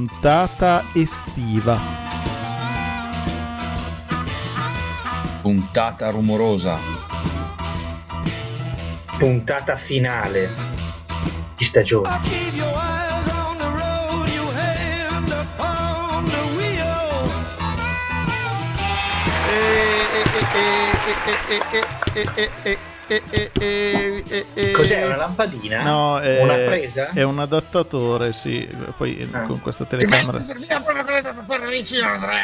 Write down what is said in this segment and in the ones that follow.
Puntata estiva. Puntata rumorosa. puntata finale di stagione. Keep your eyes road, your hand upon the wheel. Cos'è una lampadina? No, è, Una presa? è un adattatore, sì. Poi Ah. con questa telecamera.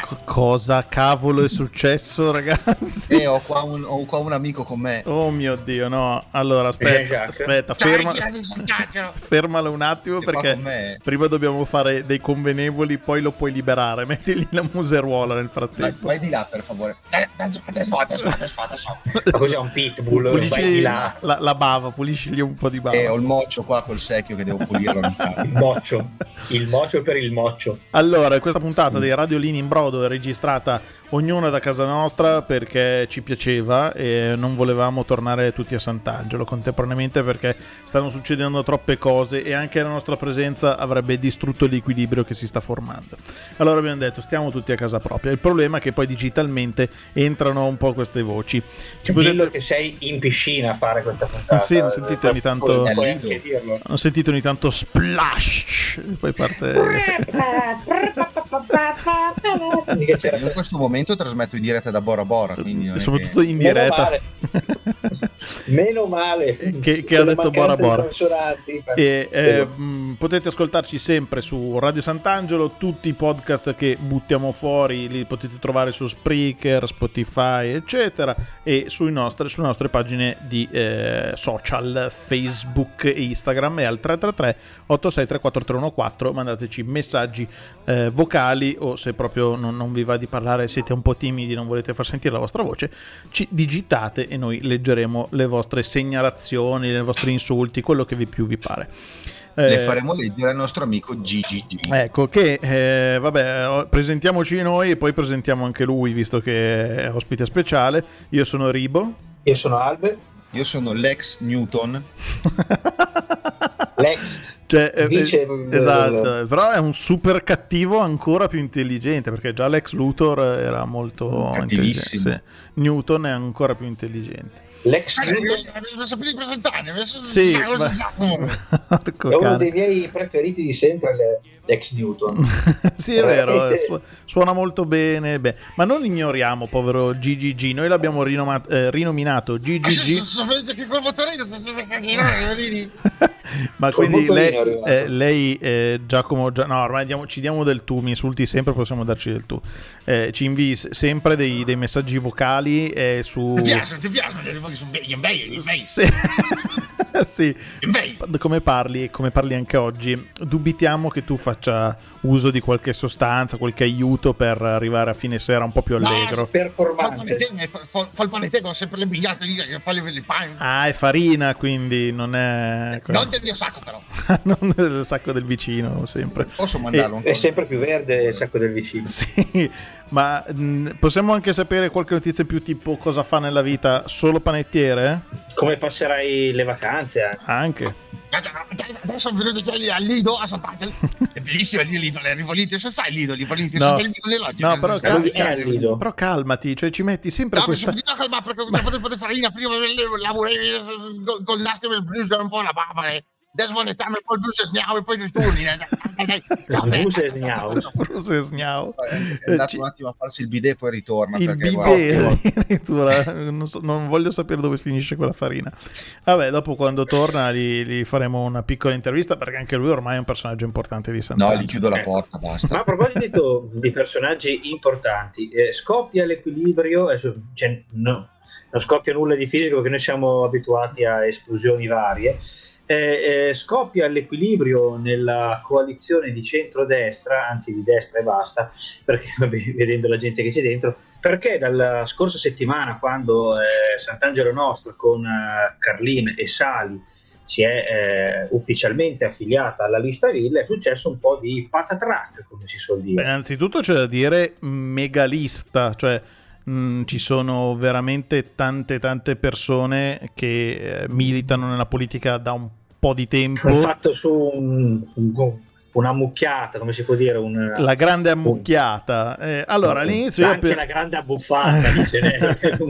Co- Cosa cavolo è successo, ragazzi? Eh, ho qua, un, ho qua un amico con me. Oh mio dio, no. Allora, aspetta, Jean-Jacques? aspetta, ferma, fermalo un attimo perché prima dobbiamo fare dei convenevoli, poi lo puoi liberare. Mettigli la museruola nel Vai, frattempo. vai di là, per favore. Ma cos'è un pitbull? Pulisci la, la bava, puliscigli un po' di bava. Eh, ho il moccio qua col secchio che devo pulirlo ogni tanto. Il moccio. Il moccio per il moccio. Allora, questa puntata dei Radiolini in Brodo è registrata ognuna da casa nostra perché ci piaceva e non volevamo tornare tutti a Sant'Angelo contemporaneamente perché stanno succedendo troppe cose e anche la nostra presenza avrebbe distrutto l'equilibrio che si sta formando. Allora abbiamo detto stiamo tutti a casa propria. Il problema è che poi digitalmente entrano un po' queste voci. Ci Dillo potete... che sei in piscina a fare questa puntata. Sì, non sentite ogni tanto-. Hanno sentito ogni tanto splash, poi parte... In questo momento trasmetto in diretta da Bora Bora, quindi non soprattutto che- in diretta. Meno male Che- che ha detto Bora Bora. E eh, potete ascoltarci sempre su Radio Sant'Angelo, tutti i podcast che buttiamo fuori li potete trovare su Spreaker, Spotify, eccetera, e sui nostre- sulle nostre pagine di eh, social, Facebook e Instagram e al 333 86344314 mandateci messaggi eh, vocali o se proprio non, non vi va di parlare, siete un po' timidi, non volete far sentire la vostra voce, ci digitate e noi leggeremo le vostre segnalazioni, i vostri insulti, quello che vi più vi pare. Le Eh, faremo leggere al nostro amico GGG. Ecco che, eh, vabbè, presentiamoci noi e poi presentiamo anche lui, visto che è ospite speciale. Io sono Ribo. Io sono Albe. Io sono Lex Newton. Lex. Cioè, eh, Dice- eh, esatto, però è un super cattivo ancora più intelligente, perché già Lex Luthor era molto intelligente. Newton è ancora più intelligente. Lex Luthor Sì, ma- è uno dei miei preferiti di sempre, Lex Newton. sì, è vero, eh, su- suona molto bene, beh, ma non ignoriamo, povero GGG. Noi l'abbiamo rinoma- eh, rinominato GGG. Motorino Ma quindi lei, eh, lei, eh, Giacomo, Gia- no, ormai diamo- ci diamo del tu, mi insulti sempre, possiamo darci del tu. Eh, ci invii s- sempre dei, dei messaggi vocali eh, su... Ti piacciono, ti piacciono, sono belli, belli, belli, Sì. Come parli e come parli anche oggi, dubitiamo che tu faccia uso di qualche sostanza, qualche aiuto per arrivare a fine sera un po' più allegro. Il Performante. panettone, fa- il panettone con sempre le bigliate lì che fa le pane. Ah, è farina, quindi non è... Non del mio sacco però. non del sacco del vicino, sempre. Posso mandarlo Eh, ancora? È sempre più verde il sacco del vicino. Sì, ma mh, possiamo anche sapere qualche notizia più tipo cosa fa nella vita solo panettiere? Come passerai le vacanze? eh? Anche. Adesso sono venuti quelli al Lido a Sant'Angelo. È bellissimo lì il Lido, le rivolite. Se sai il Lido, li volite, No. sono del Lido dell'oggi. No, però, Quello lì è al Lido. però calmati, cioè ci metti sempre No, questa... detto calma perché poter fare farina prima lavorare col, col nastro del blues un po' la bava. Eh. desmonetiamo e poi Bruce Sniao e poi dai. Bruce Sniao. Bruce Sniao. È andato un attimo a farsi il bidet e poi ritorna. Il perché, bidet addirittura, non, so- non voglio sapere dove finisce quella farina. Vabbè, dopo quando torna gli, gli faremo una piccola intervista perché anche lui ormai è un personaggio importante di No, Sant'Angelo. gli chiudo la Eh. porta, Ma basta. a proposito di personaggi importanti, eh, scoppia l'equilibrio, adesso, cioè, no, non scoppia nulla di fisico perché noi siamo abituati a esplosioni varie, eh, eh, scoppia l'equilibrio nella coalizione di centrodestra, anzi di destra e basta, perché vabbè, vedendo la gente che c'è dentro, perché dalla scorsa settimana quando eh, Sant'Angelo Nostro con eh, Carlin e Sali si è eh, ufficialmente affiliata alla lista Villa, è successo un po' di patatrack, come si suol Beh, dire. innanzitutto c'è da dire megalista, cioè mh, ci sono veramente tante tante persone che eh, militano nella politica da un po' di tempo. Ho fatto su un- un- una mucchiata, come si può dire, un, La grande ammucchiata. Eh, allora, all'inizio io anche per- una grande abbuffata, dice lei.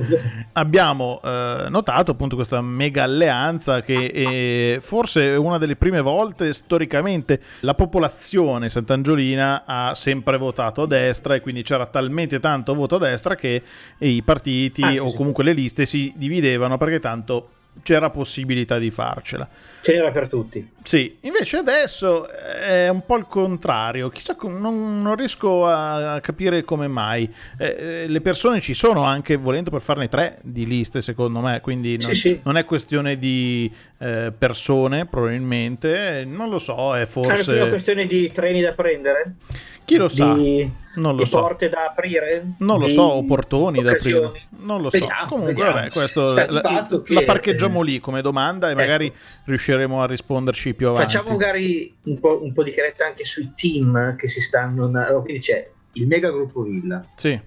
abbiamo eh, notato appunto questa mega alleanza che eh, forse è una delle prime volte storicamente la popolazione sant'angiolina ha sempre votato a destra e quindi c'era talmente tanto voto a destra che i partiti Ah, o comunque le liste si dividevano perché tanto c'era possibilità di farcela. Ce n'era per tutti. Sì, invece adesso è un po' il contrario. Chissà, non, non riesco a capire come mai. Eh, eh, le persone ci sono anche volendo per farne tre di liste, secondo me. Quindi non, Sì, sì. non è questione di eh, persone, probabilmente. Non lo so, è È più una forse. questione di treni da prendere? Chi lo sa? Non lo so. porte da aprire? Non lo so, o portoni da aprire. occasioni? Non lo so. Vediamo, Comunque, vediamo. vabbè, questo la, che- la parcheggiamo lì come domanda e Ecco. magari riusciremo a risponderci più avanti. Facciamo magari un po', un po' di chiarezza anche sui team che si stanno. allora, Quindi c'è il mega gruppo Villa. Sì,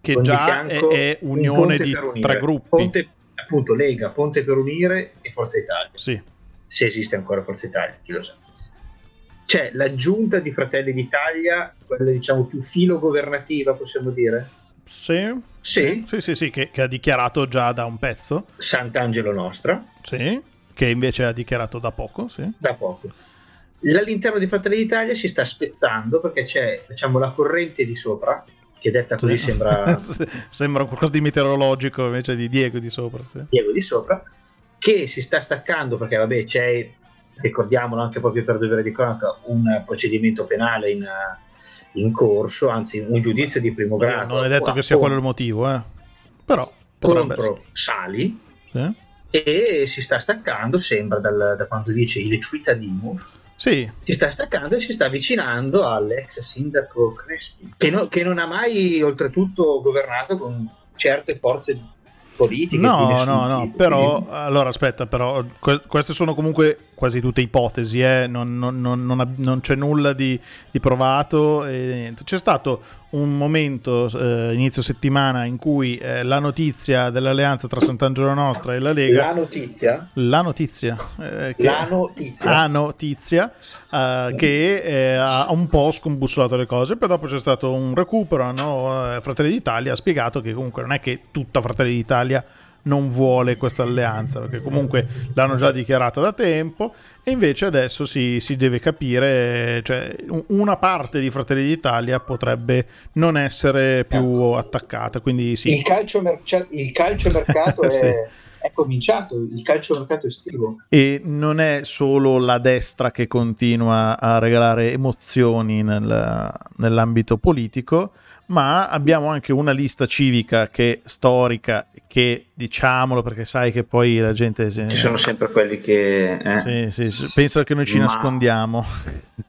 che già è, è un unione ponte di tre gruppi. Ponte, appunto, Lega, Ponte per Unire e Forza Italia. Sì, Se esiste ancora Forza Italia, chi lo sa. C'è l'aggiunta di Fratelli d'Italia, quella diciamo più filo governativa, possiamo dire? sì, Sì, sì, sì, sì, che, che ha dichiarato già da un pezzo, Sant'Angelo Nostra, sì, che invece ha dichiarato da poco, sì. da poco. All'interno di Fratelli d'Italia si sta spezzando perché c'è diciamo, la corrente di sopra, che detta così Sì. sembra Sembra qualcosa di meteorologico invece di Diego di sopra, sì. Diego di sopra, che si sta staccando perché, vabbè, c'è, ricordiamolo anche proprio per dovere di cronaca, un procedimento penale in, in corso, anzi un giudizio di primo grado. non è detto che sia quello il motivo, eh. Però contro Sali essere. e si sta staccando, sembra dal- da quanto dice il cittadimus, Sì. sì, si sta staccando e si sta avvicinando all'ex sindaco Crespi, che, no- che non ha mai oltretutto governato con certe forze politiche. No, no, no, tipo, però quindi- allora aspetta, però que- queste sono comunque quasi tutte ipotesi, eh? non, non- non- non c'è nulla di, di provato. C'è stato un momento eh, inizio settimana in cui eh, la notizia dell'alleanza tra Sant'Angelo Nostra e la Lega, La notizia, la notizia, eh, che- la notizia, la notizia eh, che eh, ha un po' scombussolato le cose, poi dopo c'è stato un recupero, no? Eh, Fratelli d'Italia ha spiegato che comunque non è che tutta Fratelli d'Italia non vuole questa alleanza, perché comunque l'hanno già dichiarata da tempo e invece adesso si, si deve capire, cioè un- una parte di Fratelli d'Italia potrebbe non essere più attaccata, quindi sì. il, calcio mercia- il calciomercato è, Sì. è cominciato, il calciomercato estivo. E non è solo la destra che continua a regalare emozioni nel- nell'ambito politico, ma abbiamo anche una lista civica che storica, che diciamolo perché sai che poi la gente Ci sono sempre quelli che... eh, sì, sì, pensa che noi ci Ma- nascondiamo.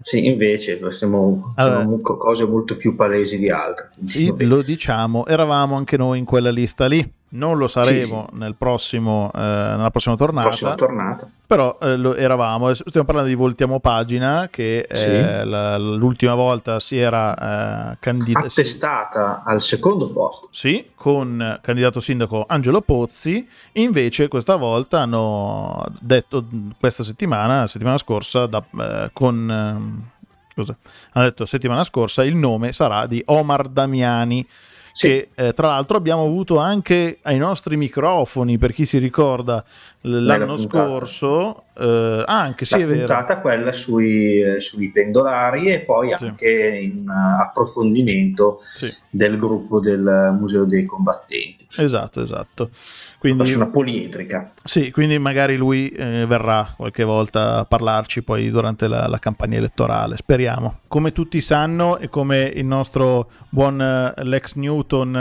Sì, invece siamo, Allora- cose molto più palesi di altre. Sì, lo diciamo, eravamo anche noi in quella lista lì. Non lo saremo nel prossimo, eh, nella prossima tornata. Prossima tornata. Però eh, lo eravamo, stiamo parlando di Voltiamo Pagina, che eh, Sì. la- l'ultima volta si era eh, candidato. Attestata al secondo posto. Sì, con candidato sindaco Angelo Pozzi, invece questa volta hanno detto questa settimana, settimana scorsa, da- eh, con... ehm, scusa, hanno detto settimana scorsa il nome sarà di Omar Damiani, Sì. che eh, tra l'altro abbiamo avuto anche ai nostri microfoni, per chi si ricorda, l'anno scorso. eh, ah, anche sì, la è vero. puntata quella sui, eh, sui pendolari e poi Sì. anche in uh, approfondimento Sì, del gruppo del Museo dei Combattenti. esatto, esatto. Quindi, una poliedrica. sì, quindi magari lui eh, verrà qualche volta a parlarci poi durante la, la campagna elettorale, speriamo. Come tutti sanno e come il nostro buon eh, Lex Newton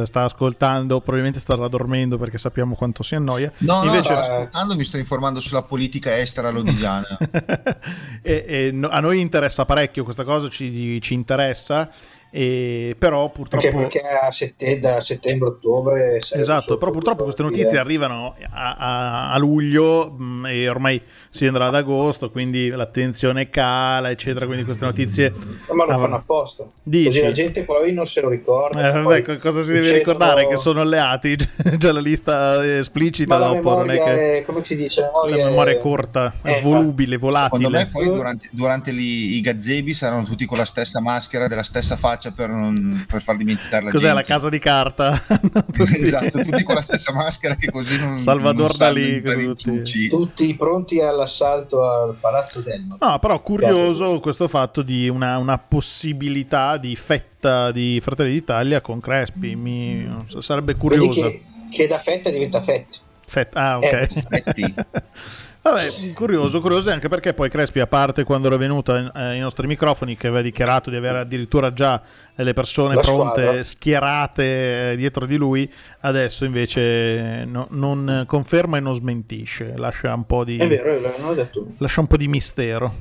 eh, sta ascoltando, probabilmente starà dormendo perché sappiamo quanto si annoia. No, Invece- no, ascoltando, mi sto informando sulla politica estera lodigiana. e, e no- a noi interessa parecchio questa cosa, ci, ci interessa, e, però Anche purtroppo... perché a sette- da settembre-ottobre... sarebbe Esatto, però purtroppo queste notizie dire- arrivano a, a- a luglio mh, e ormai si andrà ad agosto, quindi l'attenzione cala, eccetera. Quindi queste notizie. Ma lo fanno apposta. Dici? Così la gente poi non se lo ricorda. Eh, vabbè, cosa si deve ricordare? Che sono alleati, già la lista è esplicita Ma la dopo, non è memoria che è- come si dice? La la memoria, è corta, è Eh, volubile, Secondo volatile. me poi durante, durante li- i gazebi saranno tutti con la stessa maschera, della stessa faccia per, non, per far dimenticare la Cos'è gente. la casa di carta? Tutti- esatto, tutti con la stessa maschera che così non Salvador non Dalì, tutti. Tutti pronti all'assalto al Palazzo Delmo. No, però curioso questo fatto di una, una possibilità di fetta di Fratelli d'Italia con Crespi. Mi, sarebbe curioso. Che, che da fetta diventa fetta. Fetta- ah, ok. Eh, fetti. Vabbè, curioso, curioso anche perché poi Crespi, a parte quando era venuto eh, ai nostri microfoni, che aveva dichiarato di avere addirittura già eh, le persone La pronte, squadra. schierate eh, dietro di lui, adesso invece no- non conferma e non smentisce, lascia un po' di, vero, un po' di mistero.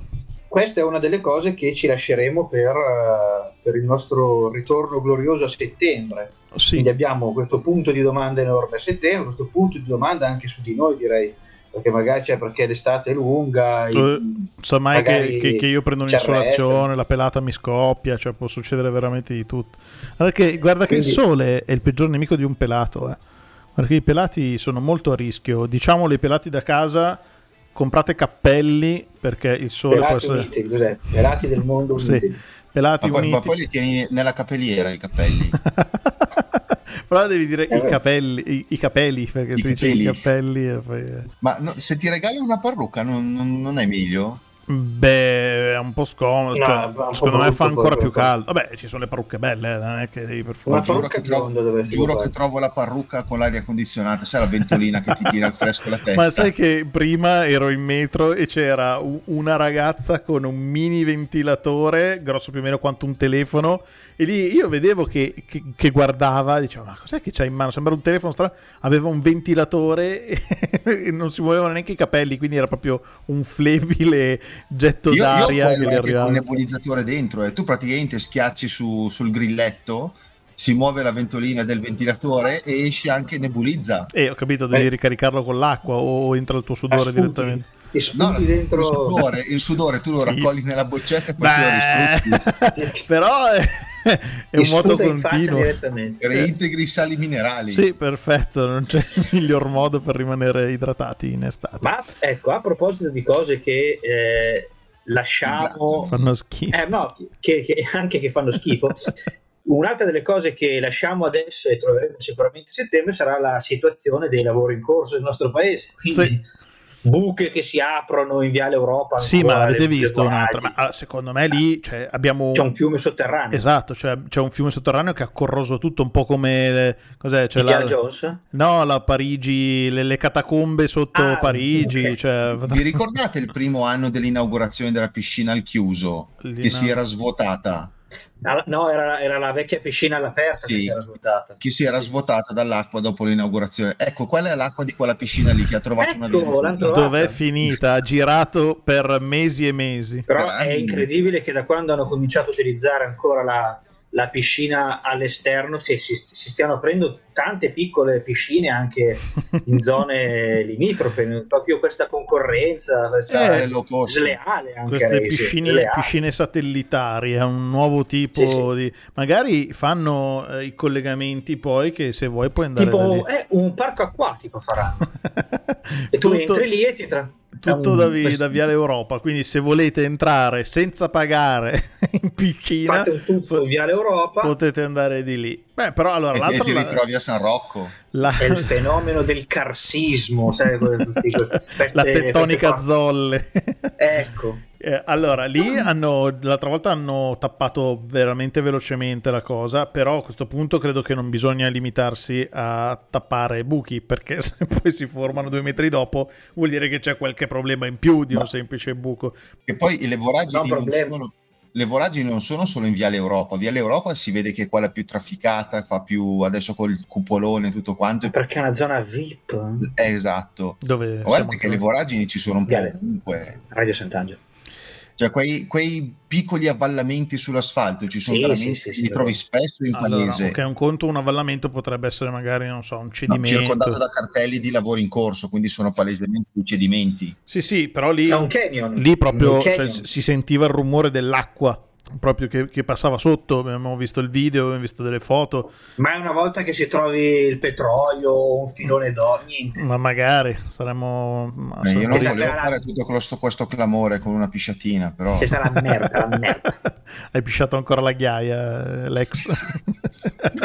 Questa è una delle cose che ci lasceremo per, eh, per il nostro ritorno glorioso a settembre. Sì. Quindi abbiamo questo punto di domanda enorme a settembre, questo punto di domanda anche su di noi, direi, perché magari c'è perché l'estate è lunga. i- Eh, Sa mai che, che- che io prendo un'insolazione, la pelata mi scoppia, cioè può succedere veramente di tutto. Guarda che, guarda che il Quindi- sole è il peggior nemico di un pelato. Eh. Perché i pelati sono molto a rischio. Diciamolo, i pelati da casa, comprate cappelli perché il sole può Pelati essere... uniti, cos'è? Pelati del mondo Sì, uniti. pelati Ma poi, ma uniti. poi li tieni nella capelliera i capelli. Però devi dire Eh, i capelli, i, i capelli, perché I si dice i capelli. poi... eh. Ma no, se ti regali una parrucca non, non- non è meglio? Beh, è un po' scomodo. No, cioè, un po' secondo me fa ancora più caldo. Vabbè, ci sono le parrucche belle, eh, non è che devi per forza. giuro che, trovo, giuro che trovo la parrucca con l'aria condizionata, sai la ventolina che ti tira al fresco la testa. Ma sai che prima ero in metro e c'era u- una ragazza con un mini ventilatore, grosso più o meno quanto un telefono, e lì io vedevo che, che- che guardava, dicevo, ma cos'è che c'ha in mano? Sembra un telefono strano, aveva un ventilatore e non si muovevano neanche i capelli, quindi era proprio un flebile getto io, io d'aria che quello gli arrivava. il nebulizzatore dentro e tu praticamente schiacci su- sul grilletto, si muove la ventolina del ventilatore e esce anche nebulizza. E ho capito, devi Eh. ricaricarlo con l'acqua o entra il tuo sudore sputi. direttamente. No, sputi il dentro... sudore, il sudore tu lo raccogli nella boccetta e poi te lo risfrutti. Beh, però è, un faccia continuo. direttamente. Reintegri i sali minerali. Sì, perfetto, non c'è miglior modo per rimanere idratati in estate. Ma ecco, a proposito di cose che eh, lasciamo... Fanno schifo. Eh, no, che, che- anche che fanno schifo. Un'altra delle cose che lasciamo adesso e troveremo sicuramente a settembre sarà la situazione dei lavori in corso nel nostro paese. Quindi Sì. Buche che si aprono in Viale Europa. Sì, ma avete le- visto un'altra? Ma, ah, secondo me lì cioè, abbiamo... C'è un fiume sotterraneo. Esatto, cioè, c'è un fiume sotterraneo che ha corroso tutto, un po' come... le- Cos'è? C'è la, Jones? no, la Parigi, le, le catacombe sotto Ah, Parigi. ok. Cioè, Vi ricordate il primo anno dell'inaugurazione della piscina al chiuso Lì che si era svuotata? Ah, No, era, era la vecchia piscina all'aperto che Sì. si era svuotata. Che si era svuotata dall'acqua dopo l'inaugurazione. Ecco, quella è l'acqua di quella piscina lì che ha trovato una Ecco, l'hanno trovata. Dov'è finita? Ha girato per mesi e mesi. Però per è incredibile che da quando hanno cominciato a utilizzare ancora la, la piscina all'esterno si, si- si stiano aprendo tante piccole piscine anche in zone limitrofe. Proprio questa concorrenza, questa Eh, sleale anche. Queste resi, piscine, sleale. piscine satellitari è un nuovo tipo Sì, sì. di... Magari fanno eh, i collegamenti poi che se vuoi puoi andare da lì. Tipo, eh, un parco acquatico faranno. E tu Tutto- entri lì e ti, tra- tutto da, vi- da Viale Europa, quindi se volete entrare senza pagare in piscina Fate un tuffo po- in Viale Europa. potete andare di lì. Beh, però allora E, e l'altro ti la- ritrovi a San Rocco. la- È il fenomeno del carsismo, sai, queste- la tettonica queste zolle. Ecco, Eh, allora, lì hanno, l'altra volta hanno tappato veramente velocemente la cosa, però a questo punto credo che non bisogna limitarsi a tappare buchi, perché se poi si formano due metri dopo vuol dire che c'è qualche problema in più di un semplice buco. E poi le voragini, No sono, le voragini non sono solo in Viale Europa. Viale Europa si vede che è quella più trafficata, fa più adesso col cupolone e tutto quanto. perché è una zona VIP. Esatto. Dove Guarda che le voragini ci sono un po' ovunque. Radio Sant'Angelo. Cioè, quei, quei piccoli avvallamenti sull'asfalto ci sono Sì, veramente, sì, sì, sì, li sì. trovi spesso in Allora, palese. ok, un conto, un avvallamento potrebbe essere magari, non so, un No, cedimento. circondato da cartelli di lavori in corso, quindi sono palesemente dei cedimenti. Sì, sì, però lì, un canyon. lì proprio Un cioè, canyon. s- si sentiva il rumore dell'acqua proprio che, che passava sotto. Abbiamo visto il video, abbiamo visto delle foto, Ma è una volta che si trovi il petrolio, un filone d'oro, niente. ma magari saremmo. ma io non volevo fare tutto questo, questo clamore con una pisciatina, però... Stata la merda, la merda. Hai pisciato ancora la ghiaia, Lex.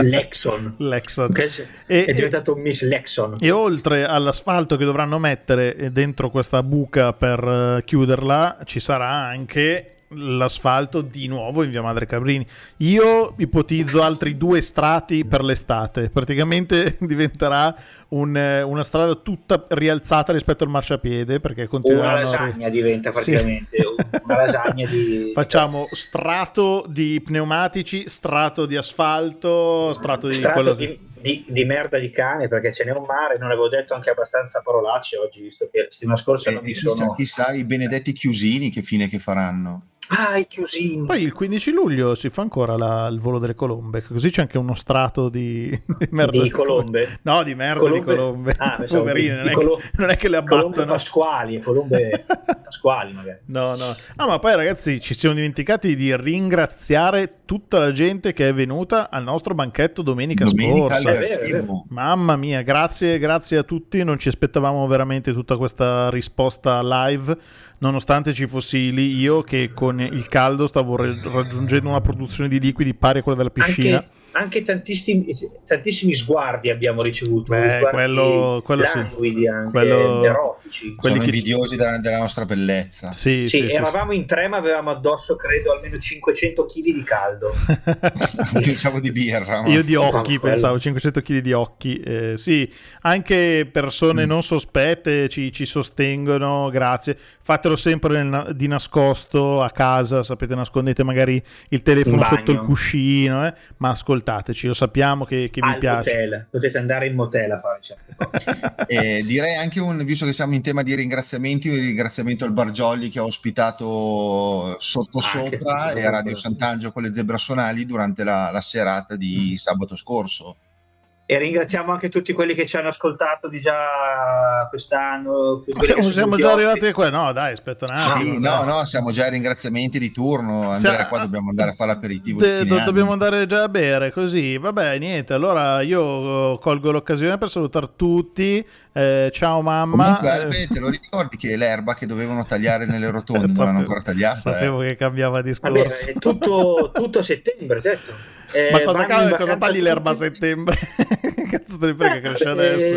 Lexon. Lexon. Che è E- è diventato un Miss Lexon. E oltre all'asfalto che dovranno mettere dentro questa buca per eh, chiuderla, ci sarà anche l'asfalto di nuovo in via Madre Cabrini. Io ipotizzo altri due strati per l'estate. Praticamente diventerà un, eh, una strada tutta rialzata rispetto al marciapiede perché Una continueranno a... lasagna diventa Sì. praticamente una lasagna di Facciamo strato di pneumatici, strato di asfalto, strato di strato quello di, che... di- di merda di cane perché ce n'è un mare. Non avevo detto anche abbastanza parolacce oggi, visto che settimana scorsa E, non mi chissà, sono. chissà i benedetti chiusini che fine che faranno. Ah, i chiusini. Poi il 15 luglio si fa ancora la- il volo delle colombe, così c'è anche uno strato di, di merda Di colombe? No, di merda Colombe? di colombe. Ah, Poverine, non, di è colo- che, non è che le colombe abbattono. pasquali e colombe pasquali magari. No, no. Ah, ma poi ragazzi, ci siamo dimenticati di ringraziare tutta la gente che è venuta al nostro banchetto domenica, Domenica scorsa. È vero, è vero. Mamma mia, grazie, grazie a tutti. Non ci aspettavamo veramente tutta questa risposta live, nonostante ci fossi lì io che con il caldo stavo raggiungendo una produzione di liquidi pari a quella della piscina. Anche, anche tantissimi, tantissimi sguardi abbiamo ricevuto. Beh, sguardi quello- quello sì. languidi, anche Quello- erotici. quelli Sono che- invidiosi della, della nostra bellezza. Sì, Sì, sì, sì, eravamo in tre, ma avevamo addosso, credo, almeno 500 kg di caldo. sì. Pensavo di birra. ma- Io di occhi quello- pensavo 500 kg di occhi. Eh, sì, anche persone Mm. non sospette ci, ci sostengono. Grazie. Fatelo sempre nel- di nascosto a casa. Sapete, nascondete magari il telefono sotto il cuscino. eh, ma ascoltateci, lo sappiamo che, che vi Al piace. motel. Potete andare in motel a fare certe cose. Eh, direi anche un, visto che siamo in tema di ringraziamenti, un ringraziamento al Bargiolli che ha ospitato sotto Anche sopra tutto e a Radio. Sant'Angelo con le zebrasonali durante la, la serata di Mm. sabato scorso. E ringraziamo anche tutti quelli che ci hanno ascoltato di già quest'anno. Siamo, siamo già arrivati qua. No, dai, aspetta un attimo. Sì, no, no, siamo già ai ringraziamenti di turno. Andrea, Sta- qua dobbiamo andare a fare l'aperitivo. De- do- dobbiamo andare già a bere così vabbè niente allora io eh, colgo l'occasione per salutare tutti Eh, ciao mamma Comunque, Eh, Albe, te lo ricordi che l'erba che dovevano tagliare nelle rotonde non Sapevo- l'hanno ancora tagliata? sapevo eh? che cambiava Vabbè, discorso è tutto, tutto settembre, detto. Eh, ma cosa, in cosa tagli l'erba a settembre cazzo te ne frega Eh, cresce eh, adesso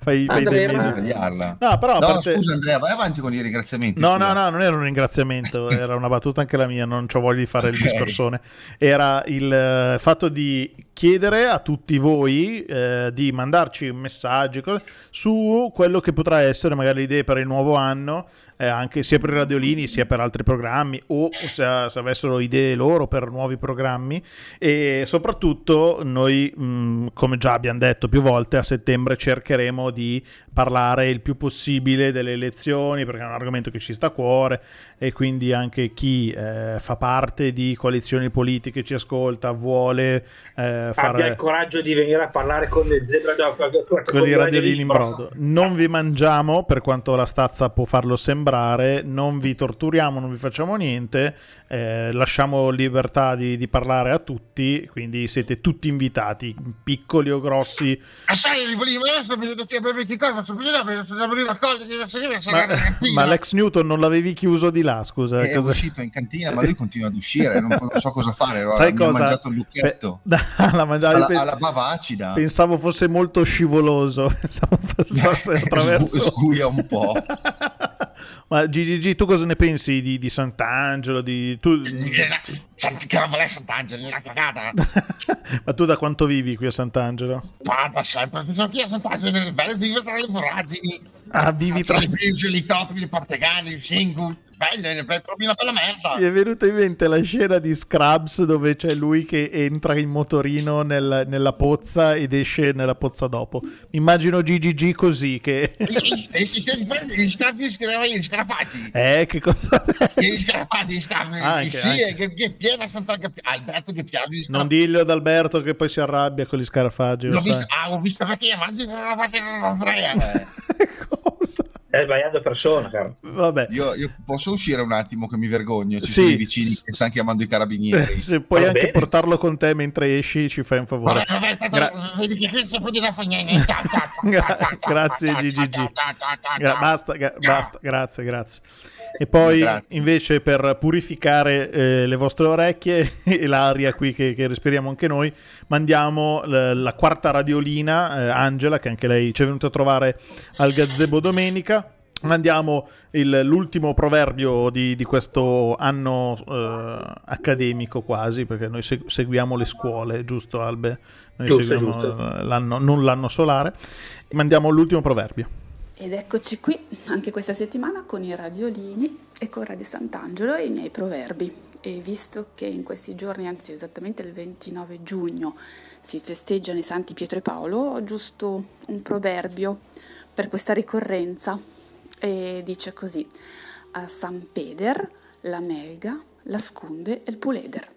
fai, fai dei mesi no però a No, parte- scusa Andrea, vai avanti con i ringraziamenti. No, scusa. no, no, non era un ringraziamento, era una battuta anche la mia, non ho voglia di fare il Ok. discorsone. Era il eh, fatto di chiedere a tutti voi eh, di mandarci messaggi cose, su quello che potrà essere magari le idee per il nuovo anno, eh, anche sia per i radiolini sia per altri programmi o se, se avessero idee loro per nuovi programmi e soprattutto noi, mh, come già abbiamo detto più volte, a settembre cercheremo di parlare il più possibile delle elezioni perché è un argomento che ci sta a cuore e quindi anche chi eh, fa parte di coalizioni politiche ci ascolta vuole eh, eh, Abbia il fare coraggio di venire a parlare con le zebra con- con- i radiolini in brodo. Non vi mangiamo, per quanto la stazza può farlo sembrare, non vi torturiamo, non vi facciamo niente, eh, lasciamo libertà di, di parlare a tutti, quindi siete tutti invitati, piccoli o grossi. Ma cosa, Ma, Lex Newton non l'avevi chiuso di là, scusa? È cosa- uscito in cantina, ma lui continua ad uscire, non, non so cosa fare. allora Sai mi ha cosa? mangiato il lucchetto. Pe- la mangiavi alla, pe- alla bava acida. Pensavo fosse molto scivoloso, pensavo passasse attraverso. Sgu- sguia un po'. Ma GGG, tu cosa ne pensi di, di Sant'Angelo? Di, tu... Che roba è Sant'Angelo, una cagata. Ma tu da quanto vivi qui a Sant'Angelo? Ma da sempre, sono qui a Sant'Angelo, è bello vivere tra le voragini. Ah, vivi tra tra... i bricioli, i topi, i portegani, il single. Bello, è proprio una bella merda. Mi è venuta in mente la scena di Scrubs dove c'è lui che entra in motorino nel- nella pozza ed esce nella pozza dopo. Immagino GGG così che... E si prende gli scarpi, gli scarafaggi. Eh, che cosa... Gli scarafaggi, gli scarpi. Anche, sì, anche. che, che piena Sant'Angelo. Alberto che piace Non diglielo ad Alberto che poi si arrabbia con gli scarafaggi. lo L'ho visto, ah, ho visto perché mangi faccia non frega. cosa? Stai sbagliando persona, caro. Vabbè. Io, io posso uscire un attimo che mi vergogno. Ci Sì. sono i vicini che stanno chiamando i carabinieri. Se puoi Va anche bene. portarlo con te mentre esci, ci fai un favore. Gra- grazie, GGG. Gra- basta, ga- basta, grazie, grazie. E poi Grazie. invece per purificare eh, le vostre orecchie e l'aria qui che, che respiriamo anche noi, mandiamo l- la quarta radiolina, eh, Angela, che anche lei ci è venuta a trovare al gazebo domenica. Mandiamo il- l'ultimo proverbio di, di questo anno eh, accademico quasi, perché noi seg- seguiamo le scuole, giusto Albe? Noi Giusto, seguiamo giusto. eh, l'anno, non l'anno solare. Mandiamo l'ultimo proverbio. Ed eccoci qui anche questa settimana con i radiolini e con Radio Sant'Angelo e i miei proverbi. E visto che in questi giorni, anzi esattamente il 29 giugno, si festeggiano i Santi Pietro e Paolo, ho giusto un proverbio per questa ricorrenza. E dice così: A San Peder la melga, la scunde e il puleder.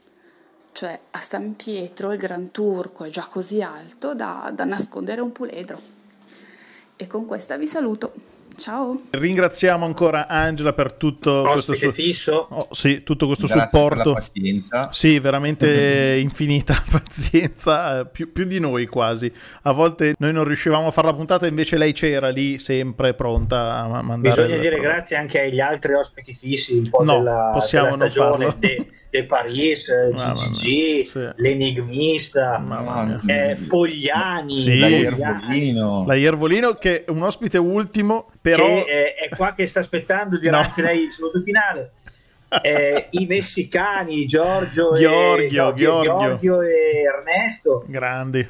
Cioè a San Pietro il Gran Turco è già così alto da, da nascondere un puledro. E con questa vi saluto. Ciao! Ringraziamo ancora Angela per tutto questo, Ospite su- fisso. oh, sì, tutto questo Grazie per supporto. la pazienza. Sì, veramente infinita pazienza, eh, più, più di noi quasi. A volte noi non riuscivamo a fare la puntata, invece lei c'era lì sempre pronta a ma- mandare. Bisogna dire grazie anche agli altri ospiti fissi un po' No, della, possiamo della non farlo. De, De Paris, eh, mia, sì. l'enigmista, eh, Pogliani, Sì. Pogliani, Iervolino. La Iervolino che è un ospite ultimo, però... che eh, è qua che sta aspettando di No. anche lei il saluto finale. Eh, I messicani, Giorgio, Giorgio, e, no, Giorgio. Giorgio e Ernesto, Grandi.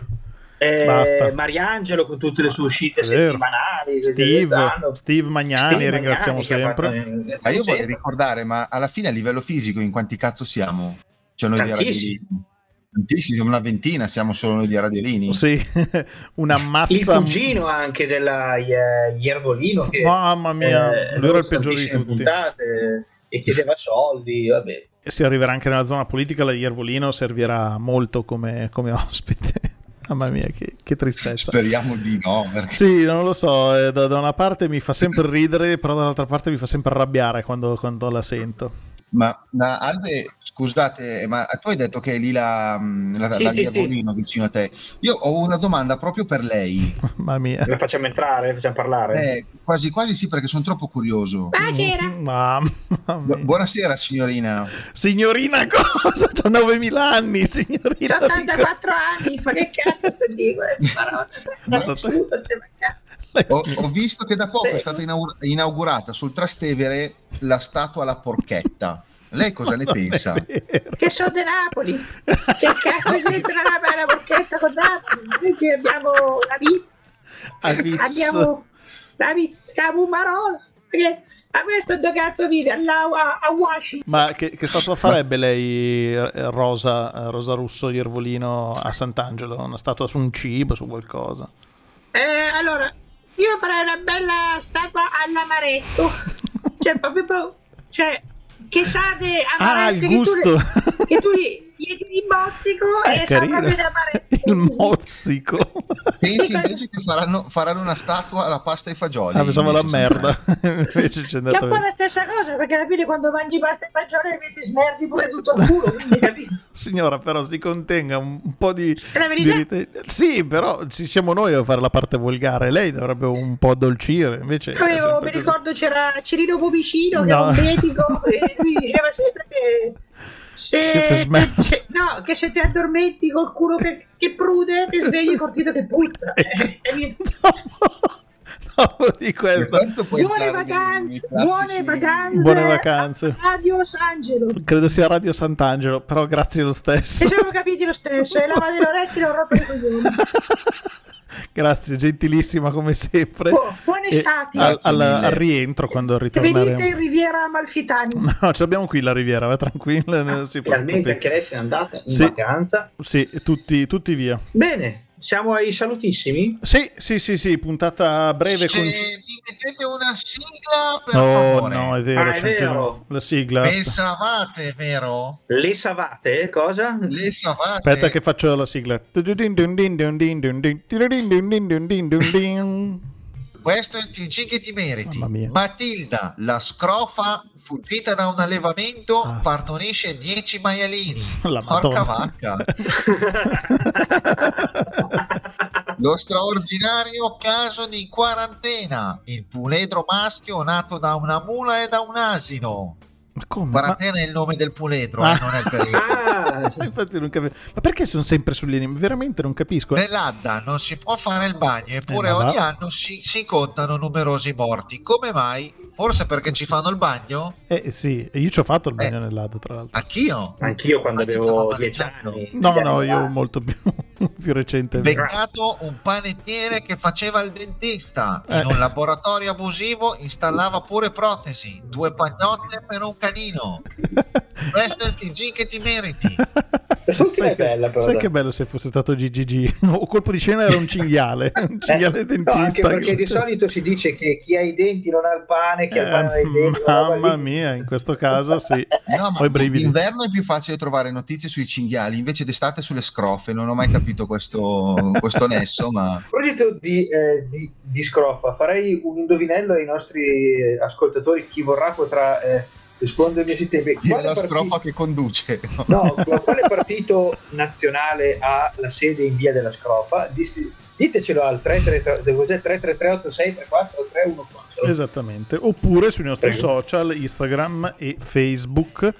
Eh, Basta. Mariangelo con tutte le sue uscite settimanali, Steve. Steve Magnani, Steve ringraziamo Magnani, sempre. ringraziamo Ma io vorrei sempre. ricordare, ma alla fine a livello fisico in quanti cazzo siamo? Cioè noi di Tantissimi. Radiolini. Tantissimi, siamo una ventina, siamo solo noi di Radiolini. Sì, una il massa... cugino anche della eh, Iervolino che Mamma mia, eh, lui era il peggiore di tutti. puntate, e chiedeva soldi vabbè E si arriverà anche nella zona politica, la Iervolino servirà molto come, come ospite. Mamma mia, che, che tristezza. Speriamo di no, perché Sì, non lo so, eh, da, da una parte mi fa sempre ridere, però dall'altra parte mi fa sempre arrabbiare quando, quando la sento. Ma, ma Albe, scusate, ma tu hai detto che è lì la, mm, la, Sì, la sì, via sì. Bolino vicino a te. Io ho una domanda proprio per lei. Mamma mia. la facciamo entrare facciamo parlare Eh, quasi quasi sì, perché sono troppo curioso. Mamma Bu- buonasera signorina. Signorina cosa? C'ho 9000 anni, signorina. 84 anni, ma che cazzo sto di Ma- Ho, ho visto che da poco è stata inaugura- inaugurata sul Trastevere la statua alla porchetta. Lei cosa ne pensa? Che sono di Napoli. Che cazzo c'entra la bella porchetta con Napoli? Perché abbiamo la Viz, abbiamo la Viz Capumarola. Che a questo dove cazzo vive? Là a, a Washington. Ma che, che statua farebbe lei, eh, Rosa, eh, Rosa Russo Iervolino a Sant'Angelo? Una statua su un cibo, su qualcosa? Eh, allora, io farei una bella statua all'amaretto. Cioè, proprio, cioè, che sa di Ah, il che tu- gusto! che tu diedi il mozzico È e sa carino. bene amaretto. Il mozzico. Pensi invece che faranno, faranno una statua alla pasta e fagioli? Ah, pensavo la merda. Invece c'è Che è andato un po' la stessa cosa, perché alla fine quando mangi pasta e fagioli ti smerdi pure tutto il culo, quindi? Signora, però si contenga un po' di... Di rite- Sì, però ci siamo noi a fare la parte volgare. Lei dovrebbe un po' addolcire. Invece sempre mi così. ricordo c'era Cirino Povicino, che No. era un medico, e lui diceva sempre che se, Che si smerda. se- no, che se ti addormenti col culo che, che prude, ti svegli col dito che puzza. Eh, e niente. Dopo di questo, Questo buone vacanze, buone vacanze. Buone vacanze. Radio Sangelo. credo sia Radio Sant'Angelo, però grazie lo stesso. E siamo capiti lo stesso, e lavate le orecchie e l'ho rotto i coglioni. Grazie, gentilissima come sempre. Bu- buone E al, al- al rientro quando Venite in ritorneremo. Riviera Amalfitani. No, ce l'abbiamo qui la riviera, va tranquilla, si Finalmente anche lei se n'è andata in Sì. vacanza. Sì, tutti, tutti via. Bene, siamo ai salutissimi. Sì, sì, sì, sì, puntata breve Se con... mi mettete una sigla, per Oh favore. no, è vero, Ah, è vero. la sigla. Pensavate, vero? Le savate, cosa? Le savate. Aspetta che faccio la sigla. Questo è il TG che ti meriti. Matilda, la scrofa fuggita da un allevamento, Ah, partorisce 10 maialini. La Porca vacca. Lo straordinario caso di quarantena. Il puledro maschio nato da una mula e da un asino. Ma come? Ma... Quarantena è il nome del puledro, Ah. eh, non è il periodo. Ah, Infatti non capisco. Ma perché sono sempre sugli anime? Veramente non capisco. Nell'Adda non si può fare il bagno, eppure Eh, ma va. ogni anno si, si contano numerosi morti. Come mai? Forse perché ci fanno il bagno? Eh sì, e io ci ho fatto il bagno Eh. nell'Ado, tra l'altro. Anch'io. Anch'io quando avevo stavo dieci mangiando. anni. No, no, io molto più, più recente. Beccato un panettiere che faceva il dentista. In Eh. un laboratorio abusivo installava pure protesi. Due pagnotte per un canino. Questo è il TG che ti meriti. L'ultima Sai è che, bella, però, sai dai. che bello se fosse stato GGG. O colpo di scena era un cinghiale. Un cinghiale Eh, dentista. no, anche perché che- di solito si dice che chi ha i denti non ha il pane, chi ha il pane non ha i Eh, denti. mamma mia, in questo caso sì. No, ma d'inverno è più facile trovare notizie sui cinghiali, invece d'estate sulle scroffe. Non ho mai capito questo, questo nesso, ma A proposito di, eh, di, di scrofa, farei un indovinello ai nostri eh, ascoltatori. Chi vorrà potrà eh, rispondermi a tempi. chi è Quale la parti- scrofa che conduce? No, quale partito nazionale ha la sede in via della scrofa? Ditecelo al 333 devo dire 333 8634 314. Esattamente. Oppure sui nostri Prego. social, Instagram e Facebook.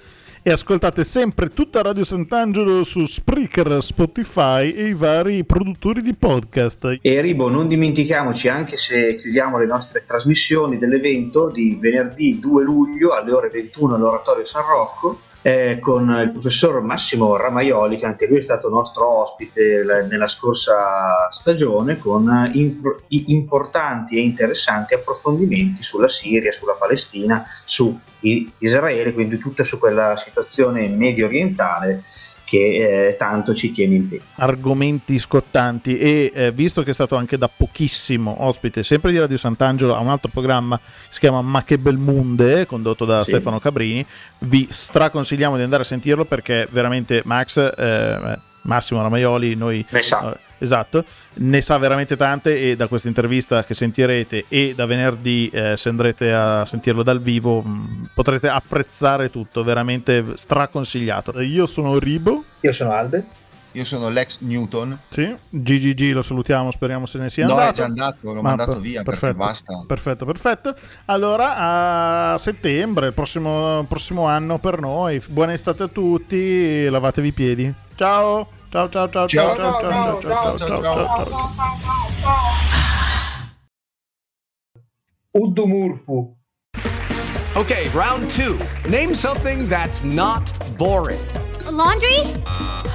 E ascoltate sempre tutta Radio Sant'Angelo su Spreaker, Spotify e i vari produttori di podcast. E Ribo, non dimentichiamoci, anche se chiudiamo le nostre trasmissioni dell'evento di venerdì 2 luglio alle ore 21 all'Oratorio San Rocco, eh, con il professor Massimo Ramaioli, che anche lui è stato nostro ospite l- nella scorsa stagione, con impor- i- importanti e interessanti approfondimenti sulla Siria, sulla Palestina, su Israele, quindi tutta su quella situazione medio orientale che eh, tanto ci tiene in piedi. argomenti scottanti e eh, visto che è stato anche da pochissimo ospite sempre di Radio Sant'Angelo a un altro programma si chiama Ma che bel munde condotto da Sì. Stefano Cabrini vi straconsigliamo di andare a sentirlo perché veramente Max eh, Massimo Ramaioli noi Ne sa. eh, esatto ne sa veramente tante e da questa intervista che sentirete e da venerdì eh, se andrete a sentirlo dal vivo mh, potrete apprezzare tutto veramente straconsigliato io sono Ribo Io sono Albe. Io sono l'ex Newton. sì, GGG lo salutiamo, speriamo se ne sia no, andato. è già andato, l'ho Ma mandato per- via perfetto, perché basta. Perfetto, perfetto. Allora, a settembre, il prossimo, prossimo anno per noi. Buona estate a tutti, lavatevi i piedi. Ciao, ciao, ciao, ciao, ciao, ciao, ciao, ciao, ciao, ciao, ciao, ciao. Udumurfu. Okay, round two. Name something that's not boring. A laundry?